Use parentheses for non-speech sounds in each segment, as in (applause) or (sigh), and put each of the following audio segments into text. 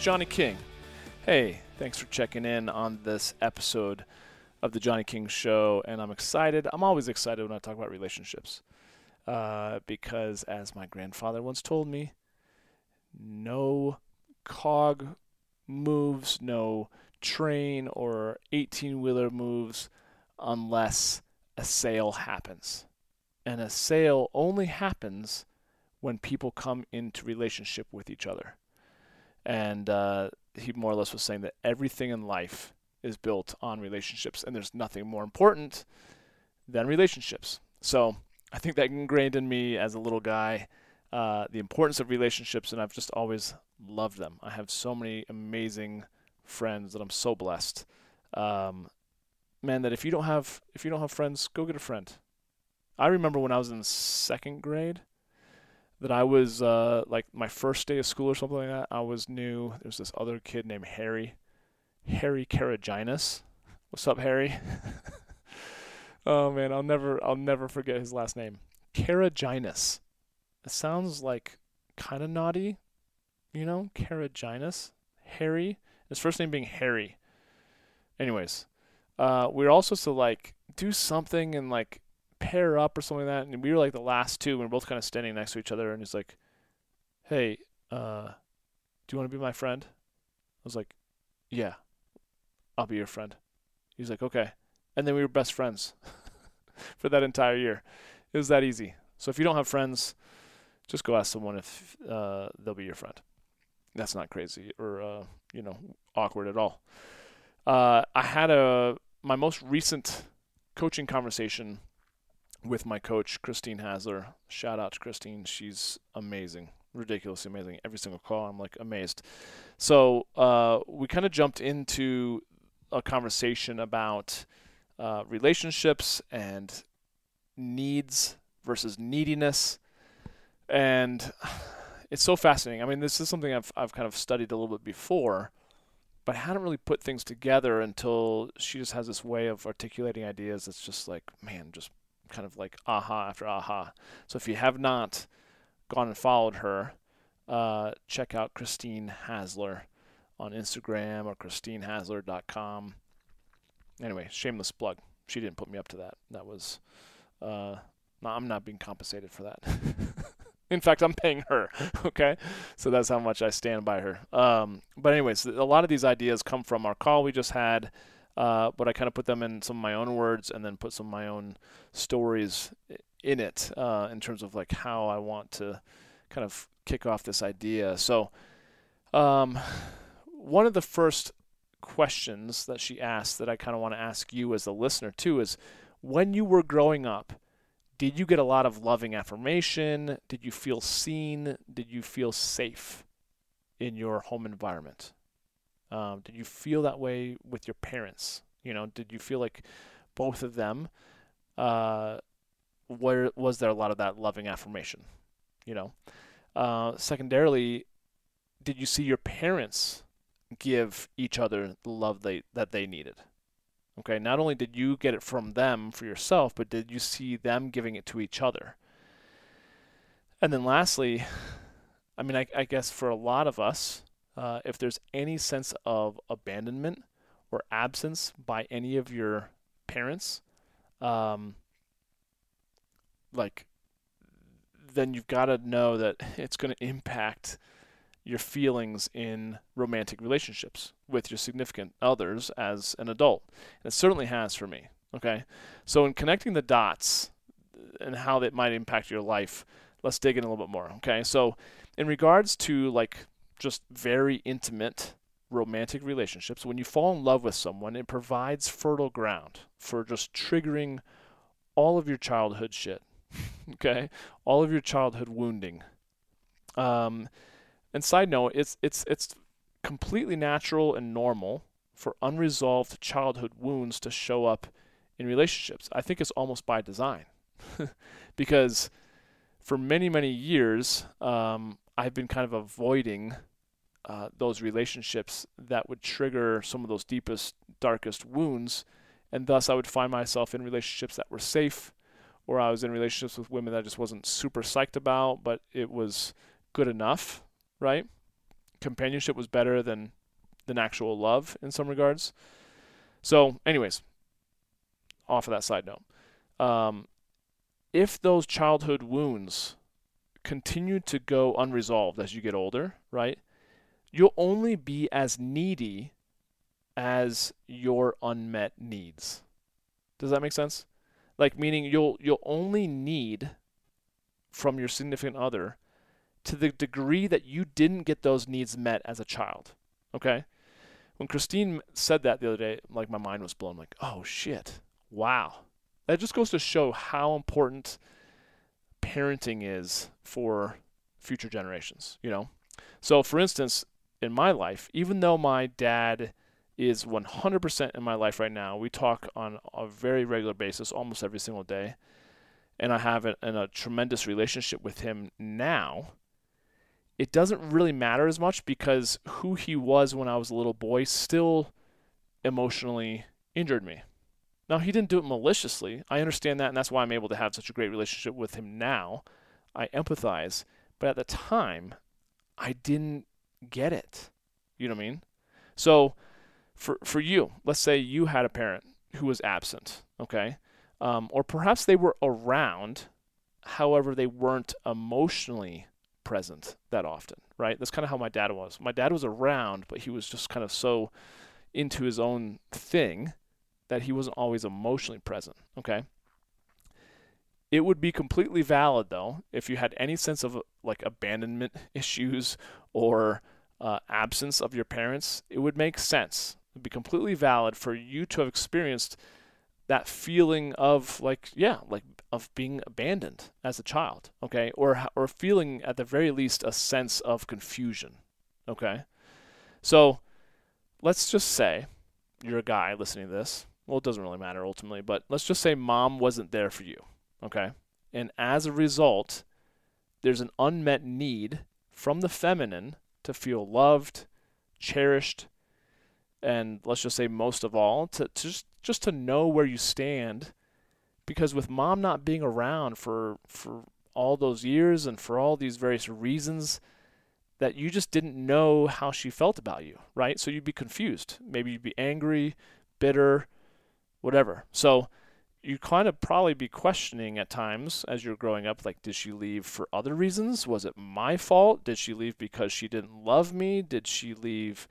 Johnny King. Hey, thanks for checking in on this episode of the Johnny King Show. And I'm excited. I'm always excited when I talk about relationships. Uh, because, as my grandfather once told me, no cog moves, no train or 18 wheeler moves unless a sale happens. And a sale only happens when people come into relationship with each other and uh, he more or less was saying that everything in life is built on relationships, and there's nothing more important than relationships. So I think that ingrained in me as a little guy uh, the importance of relationships, and I've just always loved them. I have so many amazing friends that I'm so blessed. Um, man, that if you don't have if you don't have friends, go get a friend. I remember when I was in second grade, that I was uh, like my first day of school or something like that. I was new. There's this other kid named Harry, Harry Karaginas. What's up, Harry? (laughs) oh man, I'll never I'll never forget his last name, Karaginas. It sounds like kind of naughty, you know, Karaginas. Harry. His first name being Harry. Anyways, uh, we are also to like do something and like pair up or something like that. And we were like the last two, and we are both kind of standing next to each other. And he's like, "Hey, uh, do you want to be my friend?" I was like, "Yeah, I'll be your friend." He's like, "Okay," and then we were best friends (laughs) for that entire year. It was that easy. So if you don't have friends, just go ask someone if uh, they'll be your friend. That's not crazy or uh, you know awkward at all. Uh, I had a my most recent coaching conversation with my coach, Christine Hasler. Shout out to Christine. She's amazing, ridiculously amazing. Every single call, I'm like amazed. So uh, we kind of jumped into a conversation about uh, relationships and needs versus neediness. And it's so fascinating. I mean, this is something I've, I've kind of studied a little bit before, but I hadn't really put things together until she just has this way of articulating ideas that's just like, man, just kind of like aha after aha. So if you have not gone and followed her, uh, check out Christine Hasler on Instagram or christinehasler.com. Anyway, shameless plug. She didn't put me up to that. That was, uh, I'm not being compensated for that. (laughs) In fact, I'm paying her. (laughs) Okay, so that's how much I stand by her. Um, but anyways, a lot of these ideas come from our call we just had uh, but I kind of put them in some of my own words and then put some of my own stories in it uh, in terms of like how I want to kind of kick off this idea. So, um, one of the first questions that she asked that I kind of want to ask you as a listener too is when you were growing up, did you get a lot of loving affirmation? Did you feel seen? Did you feel safe in your home environment? Um, did you feel that way with your parents? You know, did you feel like both of them, uh, where was there a lot of that loving affirmation? You know, uh, secondarily, did you see your parents give each other the love they that they needed? Okay, not only did you get it from them for yourself, but did you see them giving it to each other? And then lastly, I mean, I, I guess for a lot of us, uh, if there's any sense of abandonment or absence by any of your parents, um, like, then you've got to know that (laughs) it's going to impact your feelings in romantic relationships with your significant others as an adult. And it certainly has for me. Okay. So, in connecting the dots and how that might impact your life, let's dig in a little bit more. Okay. So, in regards to like just very intimate romantic relationships, when you fall in love with someone, it provides fertile ground for just triggering all of your childhood shit. (laughs) okay? All of your childhood wounding. Um, and side note, it's it's it's completely natural and normal for unresolved childhood wounds to show up in relationships. I think it's almost by design. (laughs) because for many, many years, um, I've been kind of avoiding uh, those relationships that would trigger some of those deepest, darkest wounds. And thus, I would find myself in relationships that were safe, or I was in relationships with women that I just wasn't super psyched about, but it was good enough, right? Companionship was better than than actual love in some regards. So, anyways, off of that side note, um, if those childhood wounds continue to go unresolved as you get older, right? You'll only be as needy as your unmet needs. Does that make sense? Like meaning you'll you'll only need from your significant other to the degree that you didn't get those needs met as a child. Okay? When Christine said that the other day, like my mind was blown like, "Oh shit. Wow." That just goes to show how important parenting is for future generations, you know? So, for instance, in my life, even though my dad is 100% in my life right now, we talk on a very regular basis, almost every single day, and I have a, a tremendous relationship with him now, it doesn't really matter as much because who he was when I was a little boy still emotionally injured me. Now, he didn't do it maliciously. I understand that, and that's why I'm able to have such a great relationship with him now. I empathize. But at the time, I didn't get it. You know what I mean? So, for, for you, let's say you had a parent who was absent, okay? Um, or perhaps they were around, however, they weren't emotionally present that often, right? That's kind of how my dad was. My dad was around, but he was just kind of so into his own thing that he wasn't always emotionally present. Okay. It would be completely valid though if you had any sense of like abandonment (laughs) issues or uh, absence of your parents. It would make sense. It'd be completely valid for you to have experienced that feeling of like yeah like of being abandoned as a child okay or or feeling at the very least a sense of confusion okay so let's just say you're a guy listening to this well, it doesn't really matter ultimately, but let's just say mom wasn't there for you, okay? And as a result, there's an unmet need from the feminine to feel loved, cherished, and let's just say most of all, to, to just just to know where you stand because with mom not being around for for all those years and for all these various reasons that you just didn't know how she felt about you, right? So you'd be confused. Maybe you'd be angry, bitter, whatever. So you kind of probably be questioning at times as you're growing up like did she leave for other reasons? Was it my fault? Did she leave because she didn't love me? Did she leave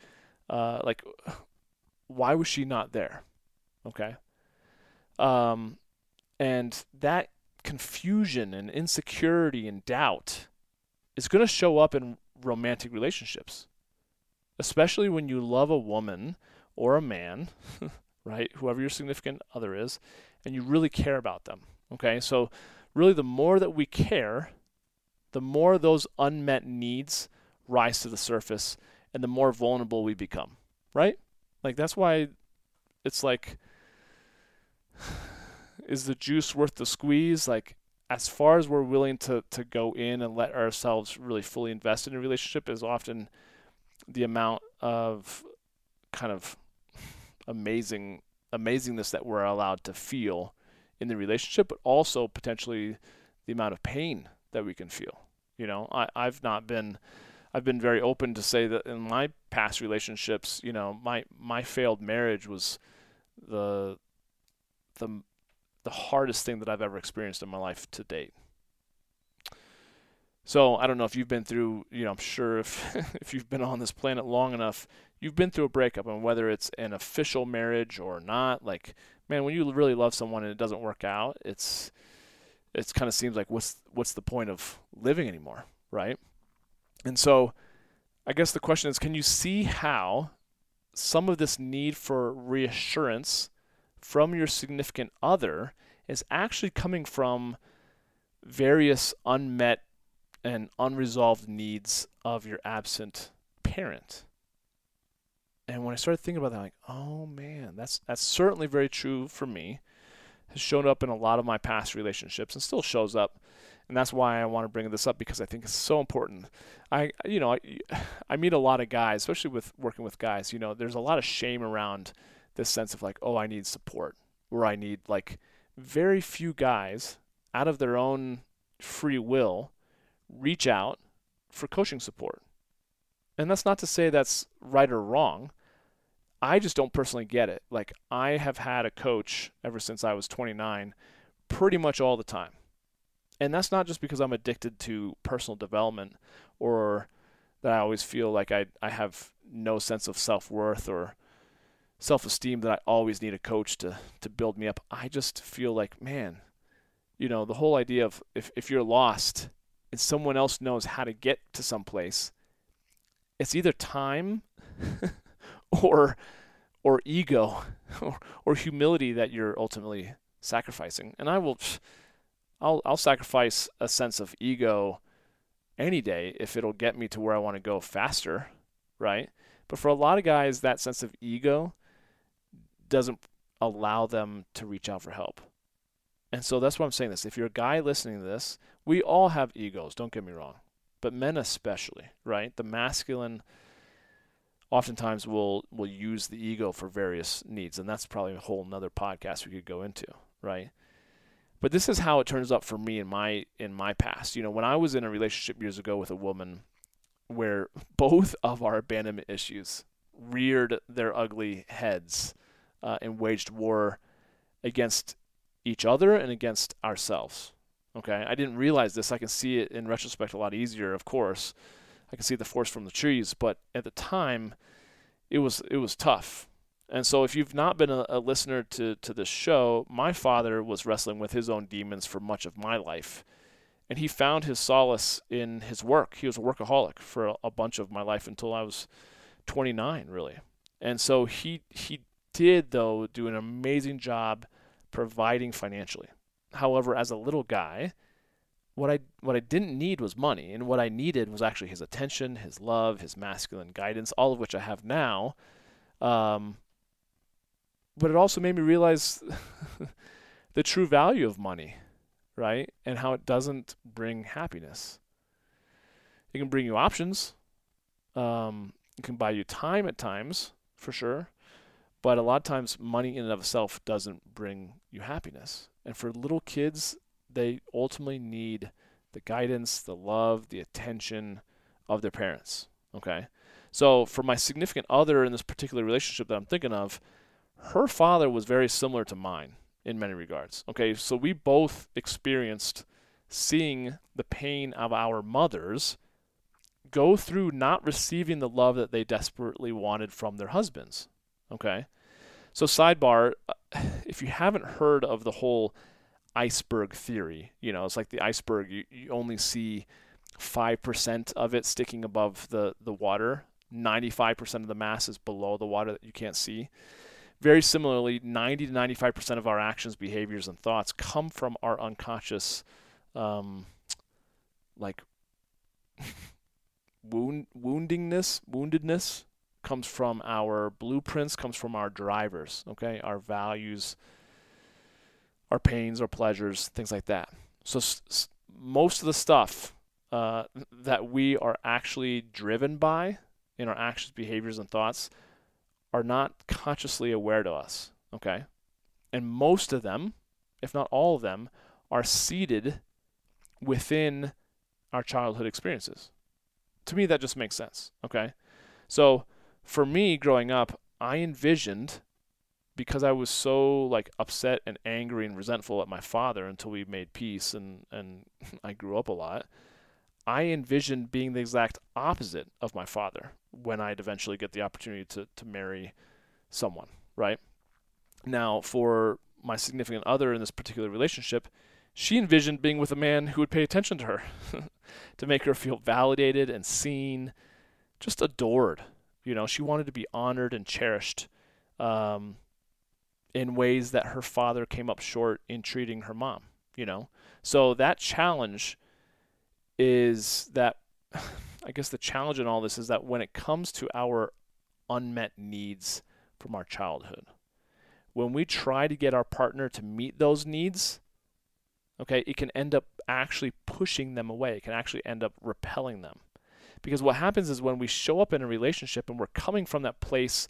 uh, like (sighs) why was she not there? Okay. Um, and that confusion and insecurity and doubt is going to show up in romantic relationships especially when you love a woman or a man (laughs) right? Whoever your significant other is, and you really care about them. Okay, so really, the more that we care, the more those unmet needs rise to the surface, and the more vulnerable we become, right? Like, that's why it's like, (sighs) is the juice worth the squeeze? Like, as far as we're willing to, to go in and let ourselves really fully invest in a relationship, is often the amount of kind of (laughs) amazing amazingness that we're allowed to feel in the relationship, but also potentially the amount of pain that we can feel. You know, I, I've not been I've been very open to say that in my past relationships, you know, my my failed marriage was the the the hardest thing that I've ever experienced in my life to date. So I don't know if you've been through, you know, I'm sure if (laughs) if you've been on this planet long enough, you've been through a breakup and whether it's an official marriage or not, like man, when you really love someone and it doesn't work out, it's it kind of seems like what's what's the point of living anymore, right? And so I guess the question is can you see how some of this need for reassurance from your significant other is actually coming from various unmet and unresolved needs of your absent parent? And when I started thinking about that, I'm like, oh man, that's that's certainly very true for me. Has shown up in a lot of my past relationships and still shows up. And that's why I want to bring this up because I think it's so important. I you know, I, I meet a lot of guys, especially with working with guys, you know, there's a lot of shame around this sense of like, oh, I need support or I need like very few guys out of their own free will reach out for coaching support. And that's not to say that's right or wrong. I just don't personally get it. Like I have had a coach ever since I was 29 pretty much all the time. And that's not just because I'm addicted to personal development or that I always feel like I I have no sense of self-worth or self-esteem that I always need a coach to to build me up. I just feel like, man, you know, the whole idea of if if you're lost and someone else knows how to get to some place, it's either time (laughs) (laughs) or or ego (laughs) or, or humility that you're ultimately sacrificing. And I will (sighs) I'll I'll sacrifice a sense of ego any day if it'll get me to where I want to go faster, right? But for a lot of guys that sense of ego doesn't allow them to reach out for help. And so that's why I'm saying this. If you're a guy listening to this, we all have egos, don't get me wrong. But men especially, right? The masculine oftentimes will will use the ego for various needs, and that's probably a whole another podcast we could go into, right? But this is how it turns up for me in my in my past. You know, when I was in a relationship years ago with a woman where (laughs) both of our abandonment issues reared their ugly heads uh, and waged war against each other and against ourselves. Okay, I didn't realize this. I can see it in retrospect a lot easier, of course. I can see the forest from the trees, but at the time, it was it was tough. And so, if you've not been a, a listener to to this show, my father was wrestling with his own demons for much of my life, and he found his solace in his work. He was a workaholic for a, a bunch of my life until I was 29, really. And so he he did though do an amazing job providing financially. However, as a little guy, what I what I didn't need was money, and what I needed was actually his attention, his love, his masculine guidance, all of which I have now. Um, but it also made me realize (laughs) the true value of money, right? And how it doesn't bring happiness. It can bring you options. Um, it can buy you time at times, for sure. But a lot of times, money in and of itself doesn't bring you happiness. And for little kids, they ultimately need the guidance, the love, the attention of their parents. Okay? So for my significant other in this particular relationship that I'm thinking of, her father was very similar to mine in many regards. Okay? So we both experienced seeing the pain of our mothers go through not receiving the love that they desperately wanted from their husbands. Okay? So sidebar, uh, (sighs) if you haven't heard of the whole iceberg theory. You know, it's like the iceberg, you, you only see 5% of it sticking above the, the water. 95% of the mass is below the water that you can't see. Very similarly, 90 to 95% of our actions, behaviors, and thoughts come from our unconscious, um, like, (laughs) wound, woundingness, woundedness comes from our blueprints, comes from our drivers, okay? Our values, our pains, our pleasures, things like that. So s- most of the stuff uh, that we are actually driven by in our actions, behaviors, and thoughts are not consciously aware to us. Okay, and most of them, if not all of them, are seated within our childhood experiences. To me, that just makes sense. Okay, so for me, growing up, I envisioned because I was so like upset and angry and resentful at my father until we made peace and and (laughs) I grew up a lot. I envisioned being the exact opposite of my father when I'd eventually get the opportunity to to marry someone, right? Now, for my significant other in this particular relationship, she envisioned being with a man who would pay attention to her, (laughs) to make her feel validated and seen, just adored. You know, she wanted to be honored and cherished. Um, in ways that her father came up short in treating her mom, you know? So that challenge is that (sighs) I guess the challenge in all this is that when it comes to our unmet needs from our childhood. When we try to get our partner to meet those needs, okay, it can end up actually pushing them away. It can actually end up repelling them. Because what happens is when we show up in a relationship and we're coming from that place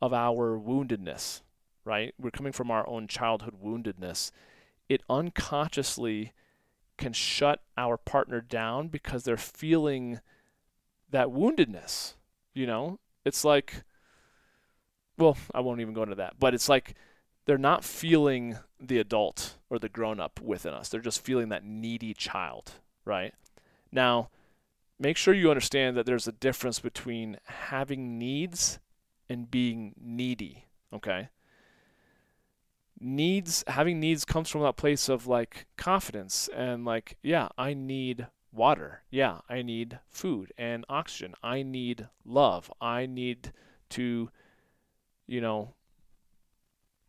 of our woundedness, right? We're coming from our own childhood woundedness. It unconsciously can shut our partner down because they're feeling that woundedness. You know, it's like, well, I won't even go into that, but it's like they're not feeling the adult or the grown up within us. They're just feeling that needy child, right? Now, make sure you understand that there's a difference between having needs and being needy, okay? Needs having needs comes from that place of like confidence and like, yeah, I need water. Yeah, I need food and oxygen. I need love. I need to you know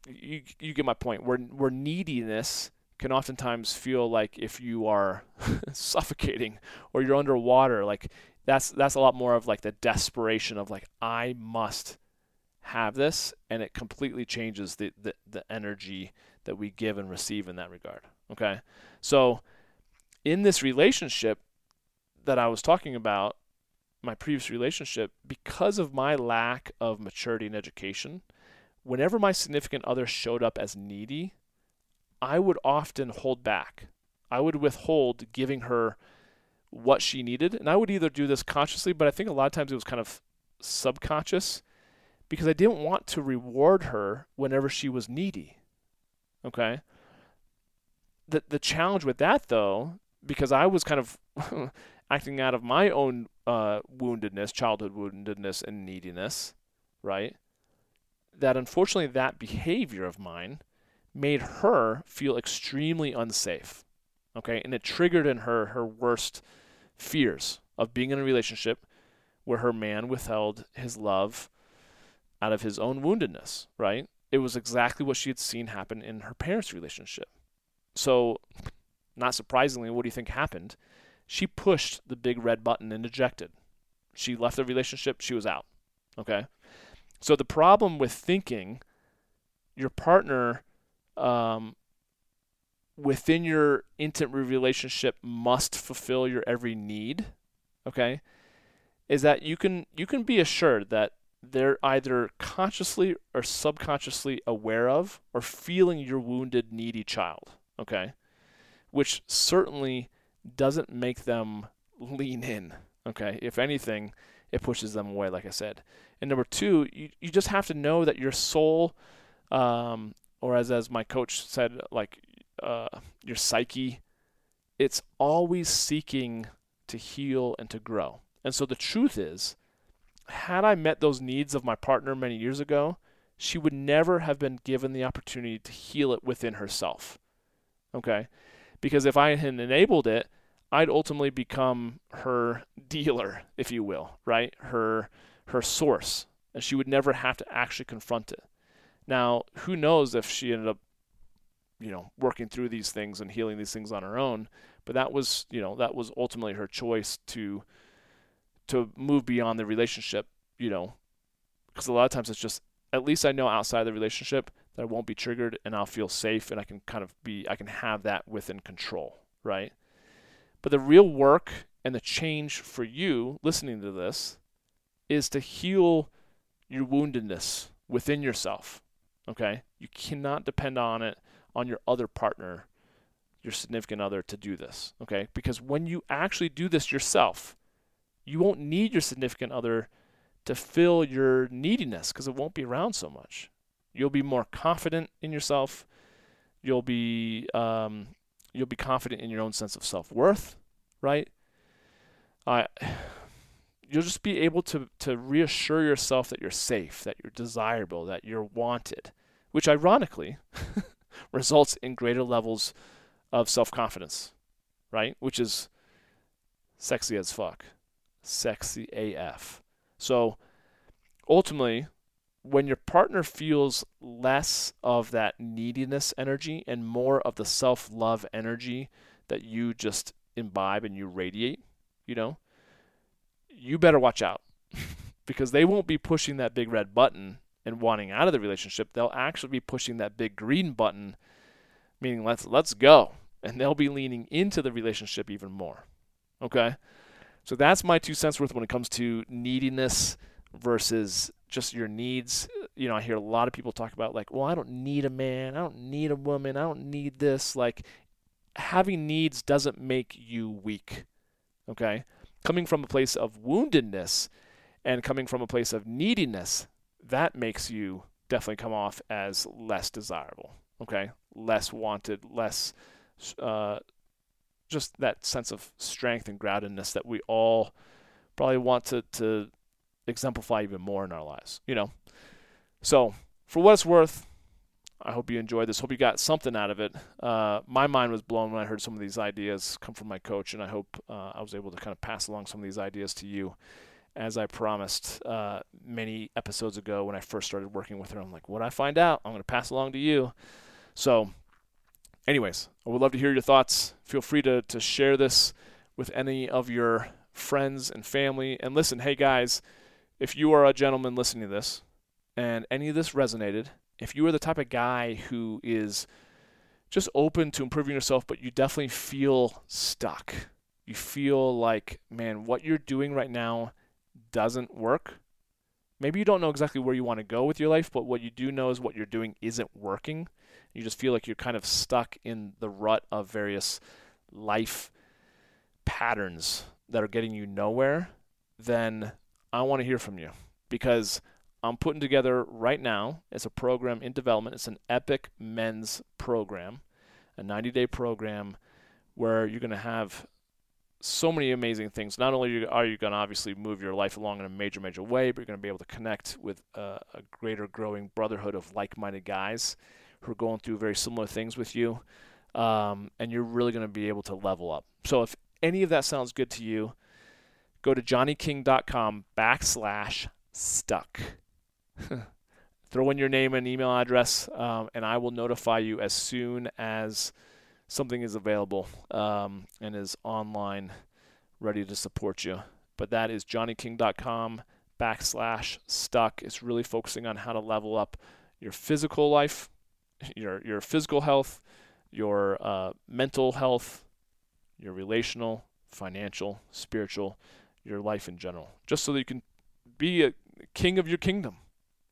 you you get my point. Where where neediness can oftentimes feel like if you are (laughs) suffocating or you're underwater, like that's that's a lot more of like the desperation of like I must have this, and it completely changes the the, the energy that we give and receive in that regard. Okay, so in this relationship that I was talking about, my previous relationship, because of my lack of maturity and education, whenever my significant other showed up as needy, I would often hold back. I would withhold giving her what she needed. And I would either do this consciously, but I think a lot of times it was kind of subconscious because I didn't want to reward her whenever she was needy. Okay? The the challenge with that though, because I was kind of (laughs) acting out of my own uh, woundedness, childhood woundedness and neediness, right? That unfortunately that behavior of mine made her feel extremely unsafe. Okay, and it triggered in her her worst fears of being in a relationship where her man withheld his love out of his own woundedness, right? It was exactly what she had seen happen in her parents' relationship. So, not surprisingly, what do you think happened? She pushed the big red button and ejected. She left the relationship, she was out. Okay? So, the problem with thinking your partner um, within your intimate relationship must fulfill your every need okay is that you can you can be assured that they're either consciously or subconsciously aware of or feeling your wounded needy child okay? Which certainly doesn't make them lean in okay? If anything it pushes them away like i said. And number two you, you just have to know that your soul um, or as as my coach said, like uh, your psyche, it's always seeking to heal and to grow. And so the truth is, had I met those needs of my partner many years ago, she would never have been given the opportunity to heal it within herself. Okay? Because if I had enabled it, I'd ultimately become her (laughs) dealer, if you will, right? Her her source, and she would never have to actually confront it. Now, who knows if she ended up, you know, working through these things and healing these things on her own. But that was, you know, that was ultimately her choice to to move beyond the relationship, you know, because a lot of times it's just at least I know outside the relationship that I won't be triggered and I'll feel safe and I can kind of be I can have that within control, right? But the real work and the change for you listening to this is to heal your woundedness within yourself. Okay? You cannot depend on it on your other partner, your significant other to do this. Okay? Because when you actually do this yourself, you won't need your significant other to fill your neediness because it won't be around so much. You'll be more confident in yourself. You'll be um, you'll be confident in your own sense of self worth, right? I (sighs) you'll just be able to to reassure yourself that you're safe, that you're desirable, that you're wanted, which ironically (laughs) results in greater levels of self-confidence, right? Which is sexy as fuck. Sexy AF. So ultimately, when your partner feels less of that neediness energy and more of the self-love energy that you just imbibe and you radiate, you know, you better watch out (laughs) because they won't be pushing that big red button and wanting out of the relationship. They'll actually be pushing that big green button, meaning let's let's go, and they'll be leaning into the relationship even more. Okay, so that's my two cents worth when it comes to neediness versus just your needs. You know, I hear a lot of people talk about like, well, I don't need a man, I don't need a woman, I don't need this. Like, having needs doesn't make you weak. Okay, coming from a place of woundedness and coming from a place of neediness, that makes you definitely come off as less desirable. Okay, less wanted, less uh, just that sense of strength and groundedness that we all probably want to, to exemplify even more in our lives, you know. So, for what it's worth, I hope you enjoyed this. Hope you got something out of it. Uh, my mind was blown when I heard some of these ideas come from my coach, and I hope uh, I was able to kind of pass along some of these ideas to you as I promised uh, many episodes ago when I first started working with her. I'm like, what I find out, I'm going to pass along to you. So, anyways, I would love to hear your thoughts. Feel free to, to share this with any of your friends and family. And listen, hey guys, if you are a gentleman listening to this and any of this resonated, if you are the type of guy who is just open to improving yourself, but you definitely feel stuck, you feel like, man, what you're doing right now doesn't work. Maybe you don't know exactly where you want to go with your life, but what you do know is what you're doing isn't working. You just feel like you're kind of stuck in the rut of various life patterns that are getting you nowhere, then I want to hear from you because I'm putting together right now. It's a program in development. It's an epic men's program, a 90 day program where you're going to have so many amazing things. Not only are you going to obviously move your life along in a major, major way, but you're going to be able to connect with a, a greater growing brotherhood of like minded guys who are going through very similar things with you. Um, and you're really going to be able to level up. So if any of that sounds good to you, go to johnnyking.com backslash stuck. (laughs) Throw in your name and email address, um, and I will notify you as soon as something is available um, and is online, ready to support you. But that is johnnyking.com backslash stuck. It's really focusing on how to level up your physical life, your your physical health, your uh, mental health, your relational, financial, spiritual, your life in general, just so that you can be a king of your kingdom.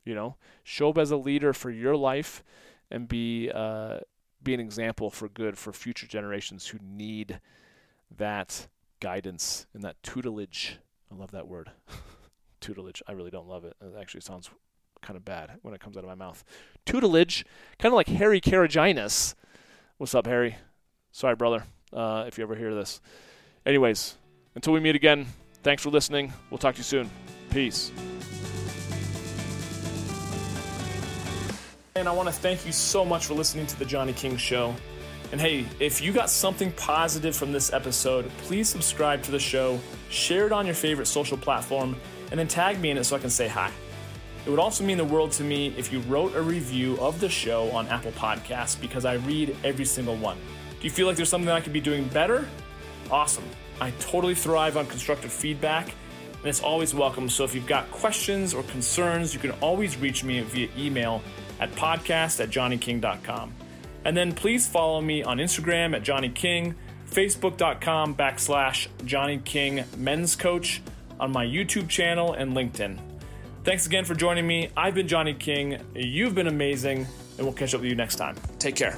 You know, show up as a leader for your life and be uh, be an example for good for future generations who need that guidance and that tutelage. I love that word, (laughs) tutelage. I really don't love it. It actually sounds kind of bad when it comes out of my mouth. Tutelage, kind of like Harry Karanginis. What's up, Harry? Sorry, brother, uh, if you ever hear this. Anyways, until we meet again, Thanks for listening. We'll talk to you soon. Peace. And I want to thank you so much for listening to The Johnny King Show. And hey, if you got something positive from this episode, please subscribe to the show, share it on your favorite social platform, and then tag me in it so I can say hi. It would also mean the world to me if you wrote a review of the show on Apple Podcasts because I read every single one. Do you feel like there's something I could be doing better? Awesome. I totally thrive on constructive feedback, and it's always welcome. So if you've got questions or concerns, you can always reach me via email at podcast at johnnyking.com. And then please follow me on Instagram at Johnny King, Facebook.com backslash Johnny King Men's Coach, on my YouTube channel and LinkedIn. Thanks again for joining me. I've been Johnny King. You've been amazing, and we'll catch up with you next time. Take care.